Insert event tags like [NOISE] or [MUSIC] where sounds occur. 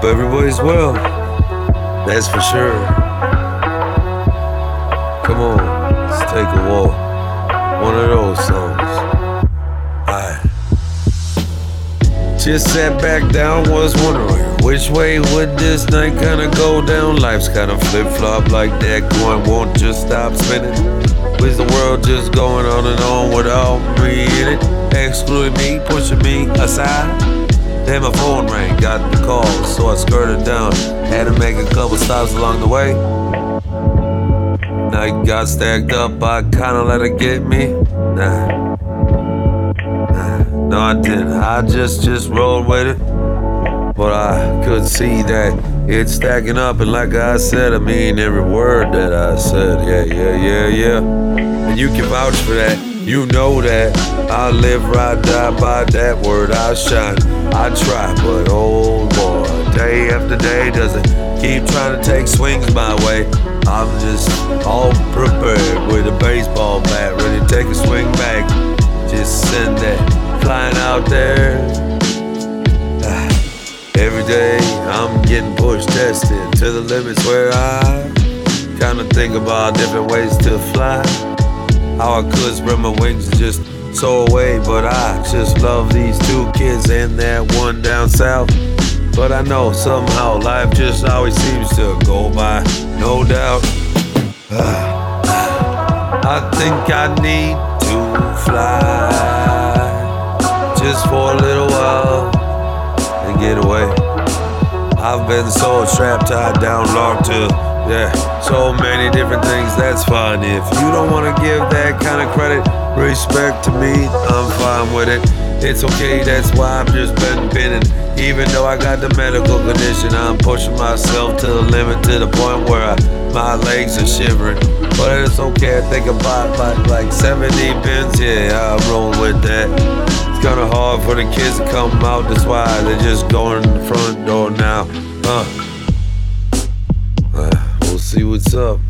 Hope everybody's well. That's for sure. Come on, let's take a walk. One of those songs. Alright. Just sat back down, was wondering which way would this night kinda go down. Life's kinda flip flop like that coin won't just stop spinning. Is the world just going on and on without me in it? Excluding me, pushing me aside. Then my phone rang, got the call, so I skirted down. Had to make a couple stops along the way. Night got stacked up, I kinda let it get me. Nah. nah. No, I didn't. I just just rolled with it. But I could see that it's stacking up, and like I said, I mean every word that I said. Yeah, yeah, yeah, yeah. And you can vouch for that. You know that I live, right, die by that word. I shine, I try, but oh boy, day after day does it keep trying to take swings my way. I'm just all prepared with a baseball bat, ready to take a swing back. Just send that flying out there. [SIGHS] Every day I'm getting pushed, tested to the limits where I kinda think about different ways to fly. How I could spread my wings and just soar away, but I just love these two kids and that one down south. But I know somehow life just always seems to go by, no doubt. [SIGHS] I think I need to fly just for a little while and get away. I've been so trapped, tied down, locked to, yeah, so many different things. That's fine. If you don't want to give that kind of credit, respect to me, I'm fine with it. It's okay, that's why I've just been bending. Even though I got the medical condition, I'm pushing myself to the limit to the point where I, my legs are shivering. But it's okay, I think about like, like 70 bins, yeah, I roll with that. It's kinda hard for the kids to come out, that's why they're just going in the front door now. Uh, see what's up.